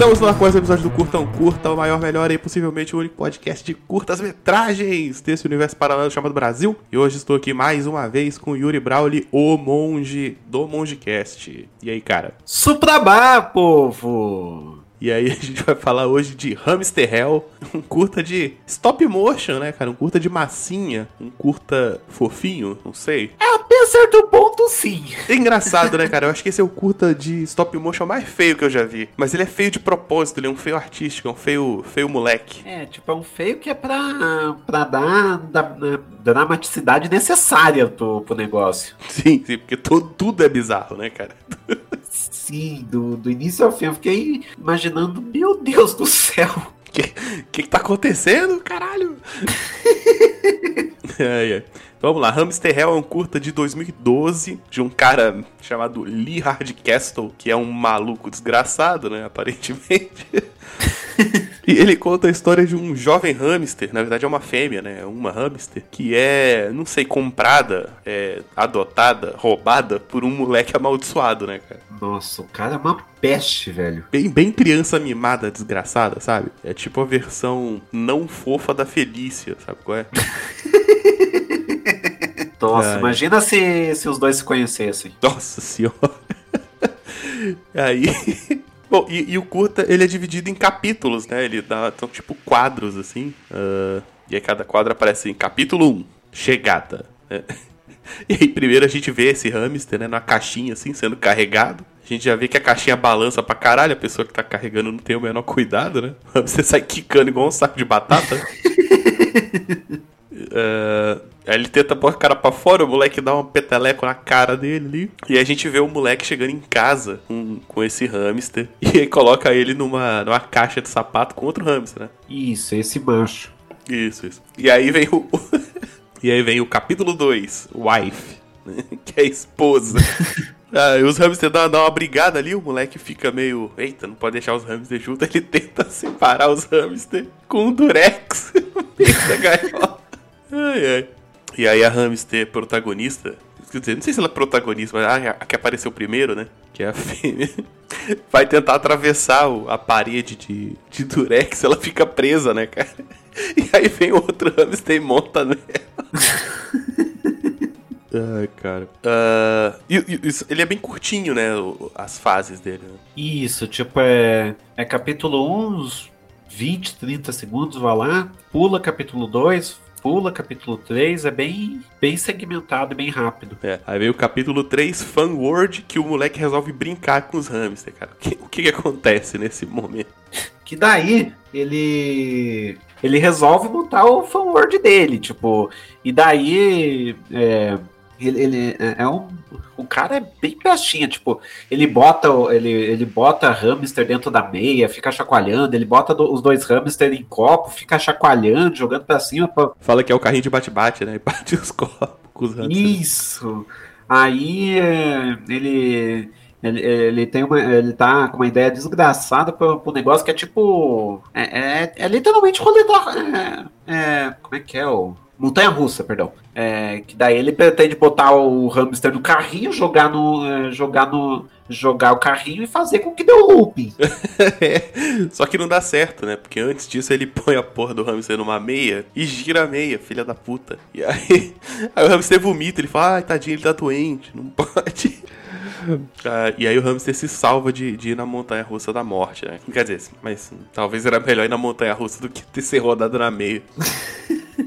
Estamos ar com esse episódio do Curtão Curta, o maior, melhor e possivelmente o único podcast de curtas metragens desse universo paralelo chamado Brasil. E hoje estou aqui mais uma vez com Yuri Brawley, o monge do Mongecast. E aí, cara? Suprabá, povo! E aí a gente vai falar hoje de Hamster Hell, um curta de stop motion, né, cara? Um curta de massinha, um curta fofinho, não sei. É até certo ponto, sim. É engraçado, né, cara? Eu acho que esse é o curta de stop motion mais feio que eu já vi. Mas ele é feio de propósito, ele é um feio artístico, é um feio, feio moleque. É, tipo, é um feio que é pra, pra dar da, dramaticidade necessária pro, pro negócio. Sim, sim, porque tudo, tudo é bizarro, né, cara? Sim, do, do início ao fim eu fiquei imaginando, meu Deus do céu. O que, que, que tá acontecendo, caralho? é, é. Então vamos lá, Hamster Hell é um curta de 2012 de um cara chamado Lee Hard Castle, que é um maluco desgraçado, né, aparentemente. e ele conta a história de um jovem hamster, na verdade é uma fêmea, né, uma hamster, que é, não sei, comprada, é, adotada, roubada por um moleque amaldiçoado, né, cara. Nossa, o cara é uma peste, velho. Bem, bem criança mimada, desgraçada, sabe? É tipo a versão não fofa da Felícia, sabe qual é? Nossa, Ai. imagina se, se os dois se conhecessem. Nossa senhora. Aí. Bom, e, e, o curta, ele é dividido em capítulos, né? Ele dá, são tipo quadros, assim. Uh, e aí cada quadro aparece em capítulo 1, chegada. Né? E aí primeiro a gente vê esse hamster, né? Na caixinha, assim, sendo carregado. A gente já vê que a caixinha balança pra caralho. A pessoa que tá carregando não tem o menor cuidado, né? O hamster sai quicando igual um saco de batata. uh, Aí ele tenta pôr a cara pra fora, o moleque dá um peteleco na cara dele ali. E a gente vê o moleque chegando em casa com, com esse hamster. E aí coloca ele numa, numa caixa de sapato com outro hamster, né? Isso, esse mancho. Isso, isso. E aí vem o. e aí vem o capítulo 2, Wife, né? que é a esposa. Ah, os hamsters dão, dão uma brigada ali, o moleque fica meio. Eita, não pode deixar os hamsters juntos. Ele tenta separar os hamsters com um durex no meio da gaiola. Ai, ai. E aí a hamster protagonista, quer dizer, não sei se ela é protagonista, mas a, a que apareceu primeiro, né? Que é a fêmea. Vai tentar atravessar o, a parede de, de durex, ela fica presa, né, cara? E aí vem outro hamster e monta nela. Ai, cara. Uh, e, e, ele é bem curtinho, né? As fases dele. Né? Isso, tipo, é, é capítulo 1, uns 20, 30 segundos, vai lá, pula capítulo 2, pula capítulo 3, é bem, bem segmentado e bem rápido. É, aí vem o capítulo 3, Fun World, que o moleque resolve brincar com os hamsters, cara. O que, o que, que acontece nesse momento? Que daí ele ele resolve montar o fan world dele, tipo, e daí é, ele, ele é, é um. O cara é bem pestinha, tipo, ele bota, ele, ele bota hamster dentro da meia, fica chacoalhando, ele bota do, os dois hamster em copo, fica chacoalhando, jogando pra cima. Pra... Fala que é o carrinho de bate-bate, né? E bate os copos com os hamsters. Isso! Aí é, ele. Ele, ele, tem uma, ele tá com uma ideia desgraçada pro, pro negócio que é tipo. É, é, é literalmente rolê da. É, é, como é que é o. Montanha russa, perdão. É, que daí ele pretende botar o hamster no carrinho, jogar no. É, jogar no. jogar o carrinho e fazer com que dê o looping. é, só que não dá certo, né? Porque antes disso ele põe a porra do hamster numa meia e gira a meia, filha da puta. E aí, aí o hamster vomita, ele fala, ai, tadinho, ele tá doente, não pode. Ah, e aí o hamster se salva de, de ir na montanha russa da morte, né? Quer dizer, mas talvez era melhor ir na montanha russa do que ter ser rodado na meia.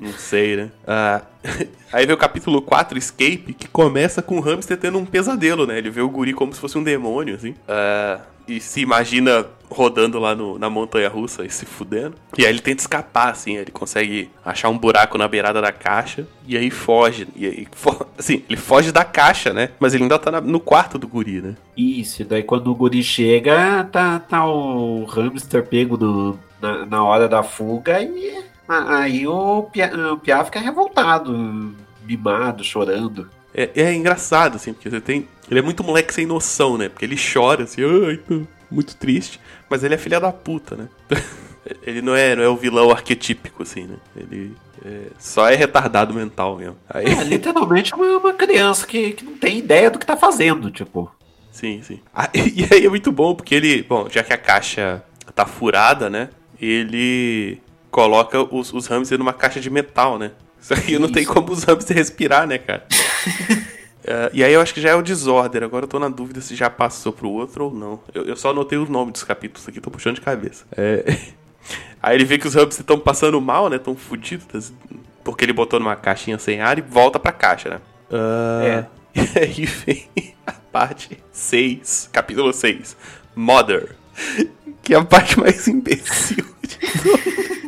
Não sei, né? Ah, aí vem o capítulo 4, Escape, que começa com o hamster tendo um pesadelo, né? Ele vê o guri como se fosse um demônio, assim. Ah, e se imagina rodando lá no, na montanha russa e se fudendo. E aí ele tenta escapar, assim, ele consegue achar um buraco na beirada da caixa e aí foge. E aí, fo assim, ele foge da caixa, né? Mas ele ainda tá na, no quarto do guri, né? Isso, daí quando o guri chega, tá, tá o hamster pego no, na, na hora da fuga e Aí o Pia, o Pia fica revoltado, mimado, chorando. É, é, engraçado, assim, porque você tem. Ele é muito moleque sem noção, né? Porque ele chora, assim, ai, tô muito triste. Mas ele é filha da puta, né? ele não é, não é o vilão arquetípico, assim, né? Ele é, só é retardado mental mesmo. Aí... É, literalmente uma, uma criança que, que não tem ideia do que tá fazendo, tipo. Sim, sim. Ah, e aí é muito bom, porque ele. Bom, já que a caixa tá furada, né? Ele coloca os, os hamsters numa caixa de metal, né? Isso aí não tem como os hamsters respirar, né, cara? Uh, e aí eu acho que já é o Disorder. Agora eu tô na dúvida se já passou pro outro ou não. Eu, eu só anotei os nomes dos capítulos aqui, tô puxando de cabeça. É... Aí ele vê que os hamsters estão passando mal, né? Tão fodidos. Porque ele botou numa caixinha sem ar e volta pra caixa, né? Uh... É. E aí vem a parte 6, capítulo 6. Mother. Que é a parte mais imbecil de tudo.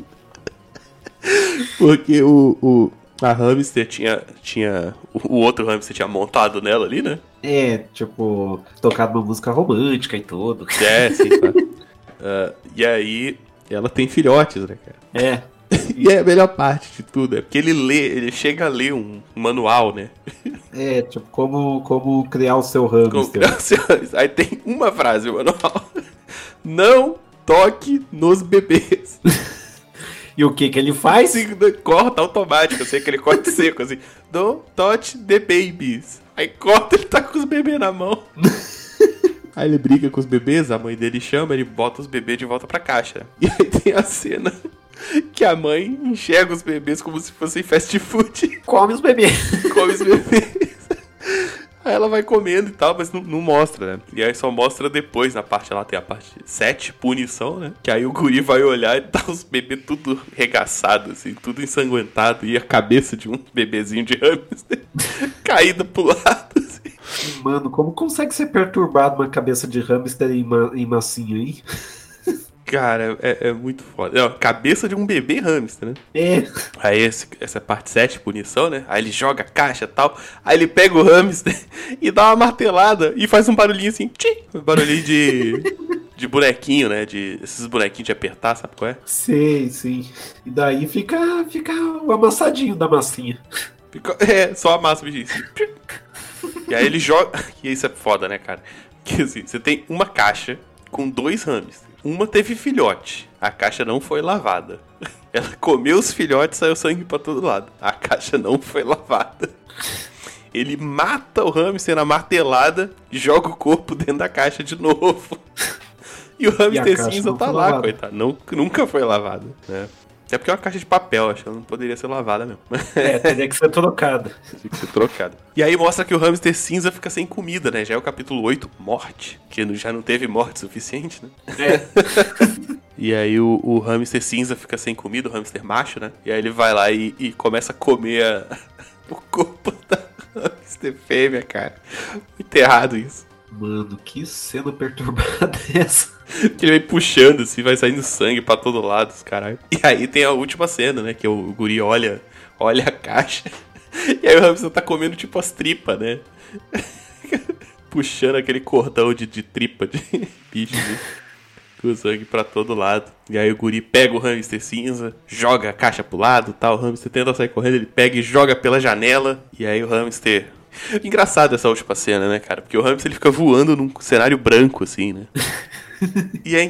Porque o, o, a hamster tinha, tinha. O outro hamster tinha montado nela ali, né? É, tipo, tocado uma música romântica e tudo. É, sim, claro. uh, e aí, ela tem filhotes, né, cara? É. e é a melhor parte de tudo, é porque ele lê, ele chega a ler um manual, né? É, tipo, como, como criar o seu hamster. Como criar o seu. Aí tem uma frase no manual. Não toque nos bebês. E o que que ele faz? Sim, corta automático, eu sei que ele corta seco, assim. Don't touch the babies. Aí corta, ele tá com os bebês na mão. Aí ele briga com os bebês, a mãe dele chama, ele bota os bebês de volta pra caixa. E aí tem a cena que a mãe enxerga os bebês como se fossem fast food. Come os bebês. Come os bebês. Aí ela vai comendo e tal, mas não, não, mostra, né? E aí só mostra depois, na parte lá tem a parte 7, punição, né? Que aí o guri vai olhar e tá os bebês tudo regaçado, assim, tudo ensanguentado. E a cabeça de um bebezinho de hamster caída pro lado, assim. Mano, como consegue ser perturbado uma cabeça de hamster em, ma em massinha, hein? Cara, é, é muito foda. É, cabeça de um bebê hamster, né? É. Aí esse, essa parte 7, punição, né? Aí ele joga a caixa e tal. Aí ele pega o hamster e dá uma martelada e faz um barulhinho assim. Tchim, um barulhinho de. de bonequinho, né? De esses bonequinhos de apertar, sabe qual é? Sim, sim. E daí fica, fica o amassadinho da massinha. Fica, é, só amassa o bichinho. E aí ele joga. E isso é foda, né, cara? Que assim, você tem uma caixa com dois hamsters. Uma teve filhote. A caixa não foi lavada. Ela comeu os filhotes e saiu sangue para todo lado. A caixa não foi lavada. Ele mata o hamster na martelada e joga o corpo dentro da caixa de novo. E o hamster e cinza tá lá, lavada. coitado. Não, nunca foi lavado, né? É porque é uma caixa de papel, acho que ela não poderia ser lavada mesmo. É, teria que ser trocada. teria que ser trocada. E aí mostra que o hamster cinza fica sem comida, né? Já é o capítulo 8, morte. Que já não teve morte suficiente, né? É. e aí o, o, hamster cinza fica sem comida, o hamster macho, né? E aí ele vai lá e, e começa a comer a, o corpo da hamster fêmea, cara. Muito errado isso. Mano, que cena perturbada é essa? ele vai puxando, assim, vai saindo sangue pra todo lado, caralho. E aí tem a última cena, né? Que o guri olha, olha a caixa. E aí o hamster tá comendo tipo as tripas, né? Puxando aquele cordão de, de tripa de bicho, né? Com sangue pra todo lado. E aí o guri pega o hamster cinza, joga a caixa pro lado tal. O hamster tenta sair correndo, ele pega e joga pela janela. E aí o hamster Engraçado essa última cena, né, cara? Porque o hamster ele fica voando num cenário branco, assim, né? E é, é,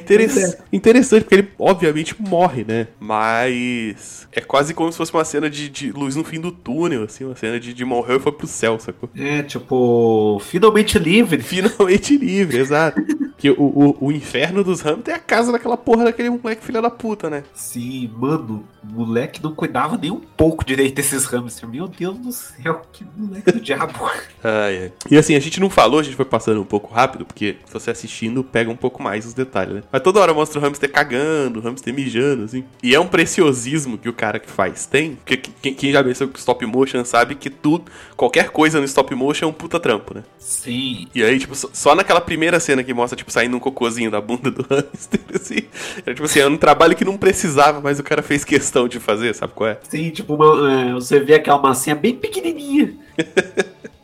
interessante, porque ele obviamente morre, né? Mas é quase como se fosse uma cena de, de luz no fim do túnel, assim, uma cena de, de morreu e foi pro céu, sacou? É, tipo, finalmente livre. Finalmente livre, exato. que o, o, o, inferno dos Hamilton é a casa daquela porra daquele moleque filha da puta, né? Sim, mano, o moleque não cuidava nem um pouco direito desses hamsters. Meu Deus do céu, que moleque do diabo. Ah, é. E assim, a gente não falou, a gente foi passando um pouco rápido, porque se você assistindo, pega um pouco mais os detalhes, né? Mas toda hora mostra o hamster cagando, o hamster mijando, assim. E é um preciosismo que o cara que faz tem, porque quem já pensou com stop motion sabe que tudo, qualquer coisa no stop motion é um puta trampo, né? Sim. E aí, tipo, só naquela primeira cena que mostra, tipo, saindo um cocôzinho da bunda do hamster, assim. Era tipo assim, era um trabalho que não precisava, mas o cara fez questão de fazer, sabe qual é? Sim, tipo, uma, é, você vê aquela massinha bem pequenininha.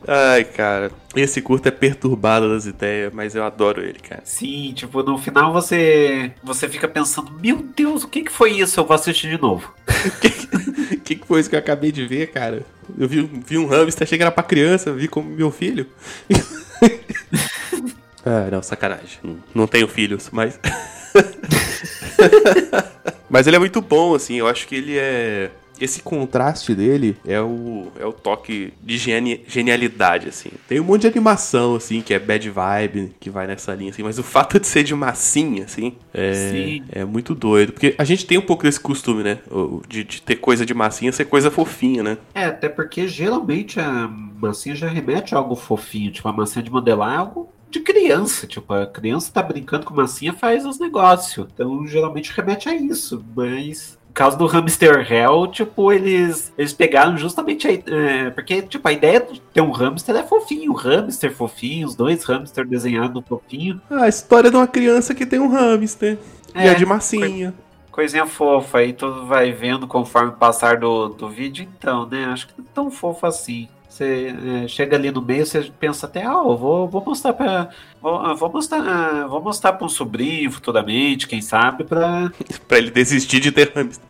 Ai, cara, esse curto é perturbado das ideias, mas eu adoro ele, cara. Sim, tipo, no final você você fica pensando, meu Deus, o que que foi isso? Eu vou assistir de novo. O que, que foi isso que eu acabei de ver, cara? Eu vi, vi um hamster, achei que era pra criança, vi como meu filho. ah, não, sacanagem. Não, não tenho filhos, mas... mas ele é muito bom, assim, eu acho que ele é esse contraste dele é o, é o toque de geni genialidade, assim. Tem um monte de animação, assim, que é bad vibe, que vai nessa linha, assim, mas o fato de ser de massinha, assim, é, é muito doido. Porque a gente tem um pouco desse costume, né? De, de ter coisa de massinha ser coisa fofinha, né? É, até porque geralmente a massinha já remete a algo fofinho, tipo, a massinha de modelar é algo de criança. Tipo, a criança tá brincando com massinha, faz os negócios. Então, geralmente remete a isso. Mas caso do Hamster Hell, tipo, eles, eles pegaram justamente a, é, porque, tipo, a ideia de ter um hamster é fofinho, um hamster fofinho, os dois hamsters desenhados fofinho. Ah, a história de uma criança que tem um hamster. É, e é de massinha. Coisinha fofa, aí tu vai vendo conforme o passar do, do vídeo, então, né? Acho que não é tão fofo assim. Você é, chega ali no meio, você pensa até, ah, eu vou, vou mostrar para vou, vou, mostrar, vou mostrar para um sobrinho futuramente, quem sabe, para para ele desistir de ter hamster.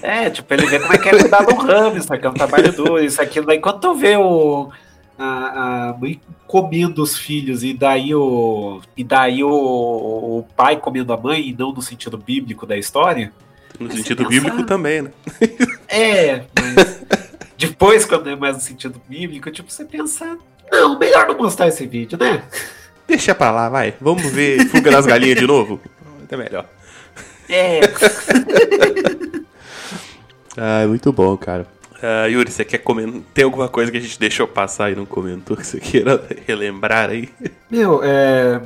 É, tipo, ele ver como é que é cuidar do hamster, que é um trabalho duro, isso aquilo. Daí quando tu vê o a, a mãe comendo os filhos e daí o e daí o, o pai comendo a mãe e não no sentido bíblico da história. No sentido bíblico também, né? É, mas depois, quando é mais no sentido bíblico, tipo, você pensa, não, melhor não mostrar esse vídeo, né? Deixa pra lá, vai. Vamos ver Fuga das Galinhas de novo? Até melhor. É. ah, muito bom, cara. Uh, Yuri, você quer comentar? Tem alguma coisa que a gente deixou passar e não comentou que você queira relembrar aí? Meu, é.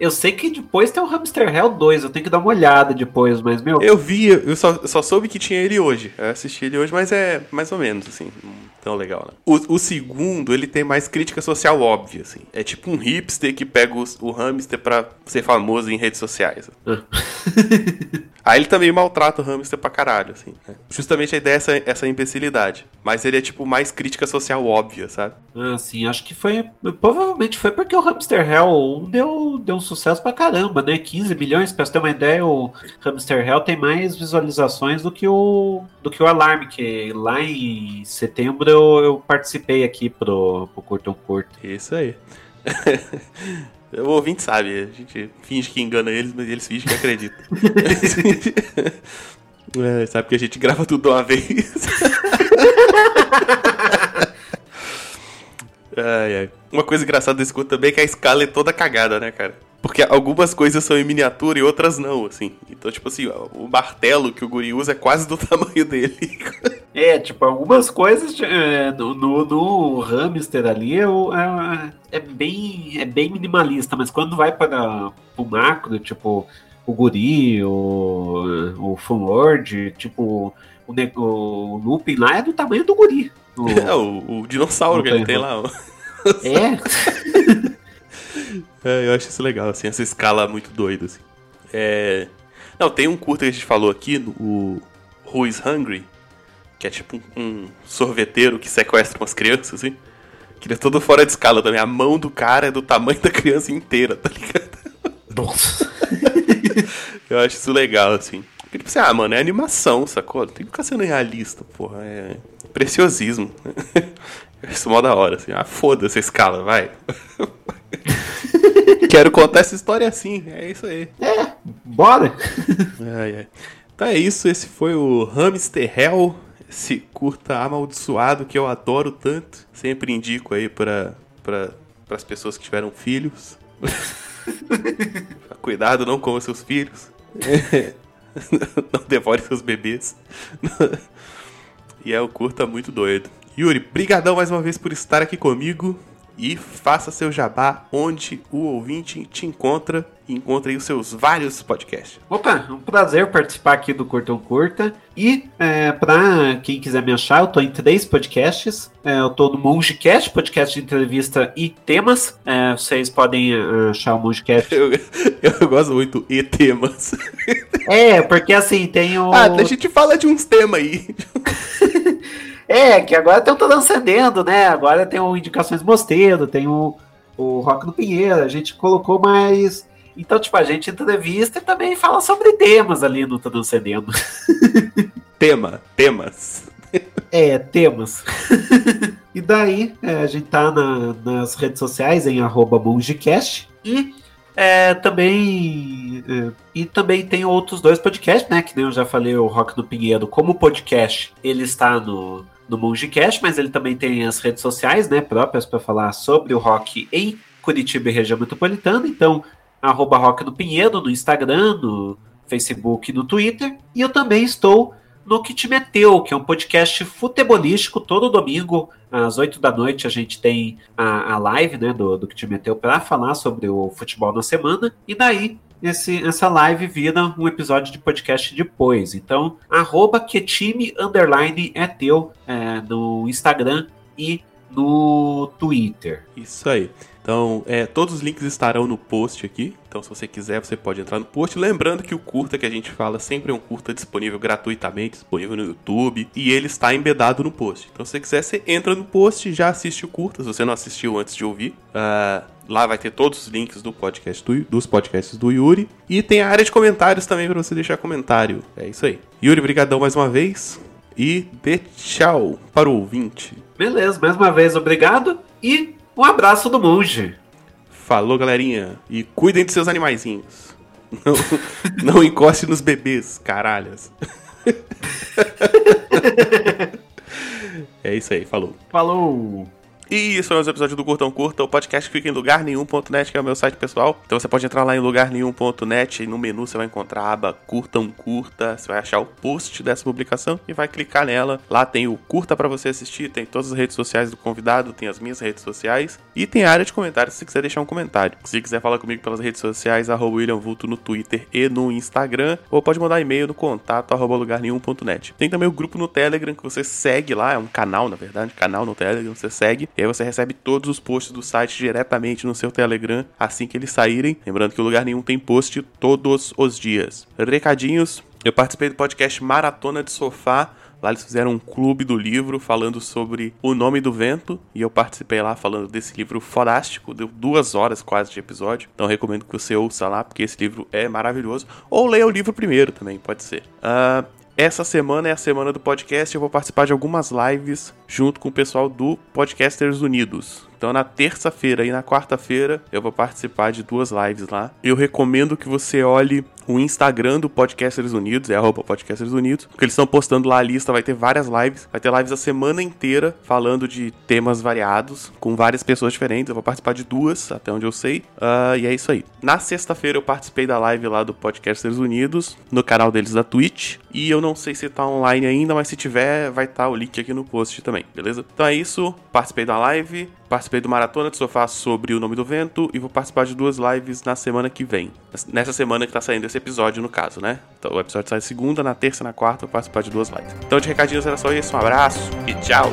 Eu sei que depois tem o Hamster Hell 2, eu tenho que dar uma olhada depois, mas, meu. Eu vi, eu só, só soube que tinha ele hoje. Eu assisti ele hoje, mas é mais ou menos, assim, tão legal, né? O, o segundo, ele tem mais crítica social óbvia, assim. É tipo um hipster que pega o, o hamster pra ser famoso em redes sociais. Ah. Aí ele também maltrata o hamster pra caralho, assim. Né? Justamente a ideia é essa, essa imbecilidade. Mas ele é, tipo, mais crítica social óbvia, sabe? Ah, sim, acho que foi. Provavelmente foi porque o Hamster Hell 1 deu, deu um sucesso pra caramba, né? 15 milhões, pra você ter uma ideia, o Hamster Hell tem mais visualizações do que o, do que o Alarme, que lá em setembro eu, eu participei aqui pro, pro Curto Curto. Isso aí. O ouvinte sabe, a gente finge que engana eles, mas eles fingem que acreditam. é, sabe que a gente grava tudo de uma vez. ai, ai. Uma coisa engraçada desse curto também é que a escala é toda cagada, né, cara? Porque algumas coisas são em miniatura e outras não, assim. Então, tipo assim, o martelo que o guri usa é quase do tamanho dele. É, tipo, algumas coisas é, no, no, no, hamster ali é, é, é, bem, é bem minimalista, mas quando vai para o macro, tipo, o guri, o, o Funlord, tipo, o, o Lupin lá é do tamanho do guri. O, é, o, o dinossauro que ele tem lá. É? É, eu acho isso legal, assim, essa escala muito doida, assim. É... Não, tem um curto que a gente falou aqui, o Who is Hungry, que é tipo um, um sorveteiro que sequestra umas crianças, assim. Que ele é todo fora de escala também. A mão do cara é do tamanho da criança inteira, tá ligado? Nossa. eu acho isso legal, assim. Porque, tipo assim, ah, mano, é animação, sacou? Tem que ficar sendo realista, porra. É preciosismo. isso mó da hora, assim. Ah, foda-se a escala, vai. Quero contar essa história assim, é isso aí. É, bora! Ai, ai. Então é isso, esse foi o Hamster Hell, esse curta amaldiçoado que eu adoro tanto. Sempre indico aí para pra, as pessoas que tiveram filhos. Cuidado, não coma seus filhos. não devore seus bebês. e é o curta muito doido. Yuri, brigadão mais uma vez por estar aqui comigo e faça seu jabá onde o ouvinte te encontra e encontre os seus vários podcasts. Opa, um prazer participar aqui do Curtão Curta. E é, para quem quiser me achar, eu tô em três podcasts. É, eu tô no Mongecast, podcast de entrevista e temas. É, vocês podem é, achar o Mongecast. Eu, eu gosto muito e temas. É, porque assim, tem o. Ah, a gente fala de uns temas aí. É, que agora tem o Tô Acendendo, né? Agora tem o Indicações Mosteiro, tem o, o Rock no Pinheiro, a gente colocou mais. Então, tipo, a gente entrevista e também fala sobre temas ali no Tô Acendendo. Tema, temas. É, temas. e daí, é, a gente tá na, nas redes sociais em arroba mongecast e É, também. É, e também tem outros dois podcasts, né? Que nem eu já falei, o Rock no Pinheiro, como podcast, ele está no, no Mongecast, mas ele também tem as redes sociais, né? Próprias para falar sobre o rock em Curitiba e região metropolitana. Então, arroba Rock no Pinheiro no Instagram, no Facebook e no Twitter. E eu também estou no Que Te Meteu, que é um podcast futebolístico. Todo domingo, às 8 da noite, a gente tem a, a live né, do, do Que Te Meteu para falar sobre o futebol na semana. E daí, esse, essa live vira um episódio de podcast depois. Então, arroba que time underline é teu é, no Instagram e no Twitter. Isso aí. Então, é, todos os links estarão no post aqui. Então, se você quiser, você pode entrar no post. Lembrando que o curta que a gente fala sempre é um curta disponível gratuitamente, disponível no YouTube. E ele está embedado no post. Então, se você quiser, você entra no post e já assiste o curta. Se você não assistiu antes de ouvir, uh, lá vai ter todos os links do podcast do, dos podcasts do Yuri. E tem a área de comentários também para você deixar comentário. É isso aí. Yuri, brigadão mais uma vez. E dê tchau para o ouvinte. Beleza, mais uma vez, obrigado. E um abraço do monge. Falou, galerinha. E cuidem de seus animaizinhos. Não, não encoste nos bebês, caralhas. é isso aí, falou. Falou. E isso foi mais um episódio do Curtão Curta, o podcast que fica em lugar nenhum.net, que é o meu site pessoal. Então você pode entrar lá em lugar nenhum.net e no menu você vai encontrar a aba Curtão Curta, você vai achar o post dessa publicação e vai clicar nela. Lá tem o curta para você assistir, tem todas as redes sociais do convidado, tem as minhas redes sociais e tem a área de comentários se quiser deixar um comentário. Se quiser falar comigo pelas redes sociais, arroba William Vulto no Twitter e no Instagram, ou pode mandar e-mail no contato arroba lugar nenhum.net. Tem também o grupo no Telegram que você segue lá, é um canal na verdade, canal no Telegram, você segue e aí você recebe todos os posts do site diretamente no seu Telegram assim que eles saírem. Lembrando que o lugar nenhum tem post todos os dias. Recadinhos. Eu participei do podcast Maratona de Sofá. Lá eles fizeram um clube do livro falando sobre O Nome do Vento. E eu participei lá falando desse livro fodástico. Deu duas horas quase de episódio. Então recomendo que você ouça lá, porque esse livro é maravilhoso. Ou leia o livro primeiro também, pode ser. Uh, essa semana é a semana do podcast. Eu vou participar de algumas lives junto com o pessoal do Podcasters Unidos. Então, na terça-feira e na quarta-feira, eu vou participar de duas lives lá. Eu recomendo que você olhe o Instagram do Podcasters Unidos, é arroba Podcasters Unidos, porque eles estão postando lá a lista, vai ter várias lives, vai ter lives a semana inteira falando de temas variados, com várias pessoas diferentes. Eu vou participar de duas, até onde eu sei. Uh, e é isso aí. Na sexta-feira eu participei da live lá do Podcasters Unidos, no canal deles da Twitch. E eu não sei se tá online ainda, mas se tiver, vai estar tá o link aqui no post também, beleza? Então é isso, participei da live, participei do Maratona de Sofá sobre o nome do vento e vou participar de duas lives na semana que vem. Nessa semana que tá saindo esse episódio, no caso, né? Então o episódio sai segunda, na terça na quarta, eu participar de duas lives. Então de recadinhos era só isso, um abraço e tchau!